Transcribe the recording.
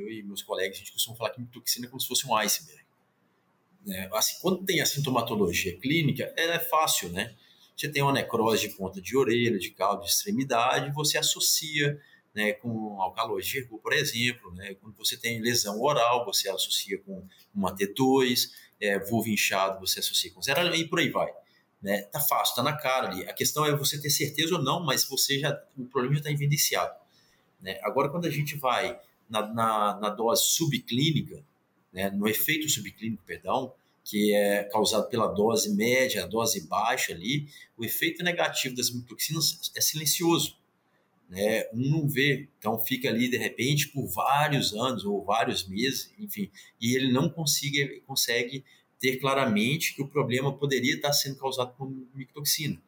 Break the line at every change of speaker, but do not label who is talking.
eu e meus colegas, a gente costuma falar que mitoxina é como se fosse um iceberg. Né? Assim, quando tem a sintomatologia clínica, ela é fácil, né? Você tem uma necrose de ponta de orelha, de caldo, de extremidade, você associa né, com alcalógico, por exemplo. Né? Quando você tem lesão oral, você associa com uma T2, é, vulva inchado, você associa com zero, e por aí vai. Né? Tá fácil, tá na cara ali. A questão é você ter certeza ou não, mas você já o problema já está evidenciado. Né? Agora, quando a gente vai na, na, na dose subclínica, né, no efeito subclínico, perdão, que é causado pela dose média, a dose baixa ali, o efeito negativo das mitoxinas é silencioso. Né? Um não vê, então fica ali de repente por vários anos ou vários meses, enfim, e ele não consiga, consegue ter claramente que o problema poderia estar sendo causado por mictoxina.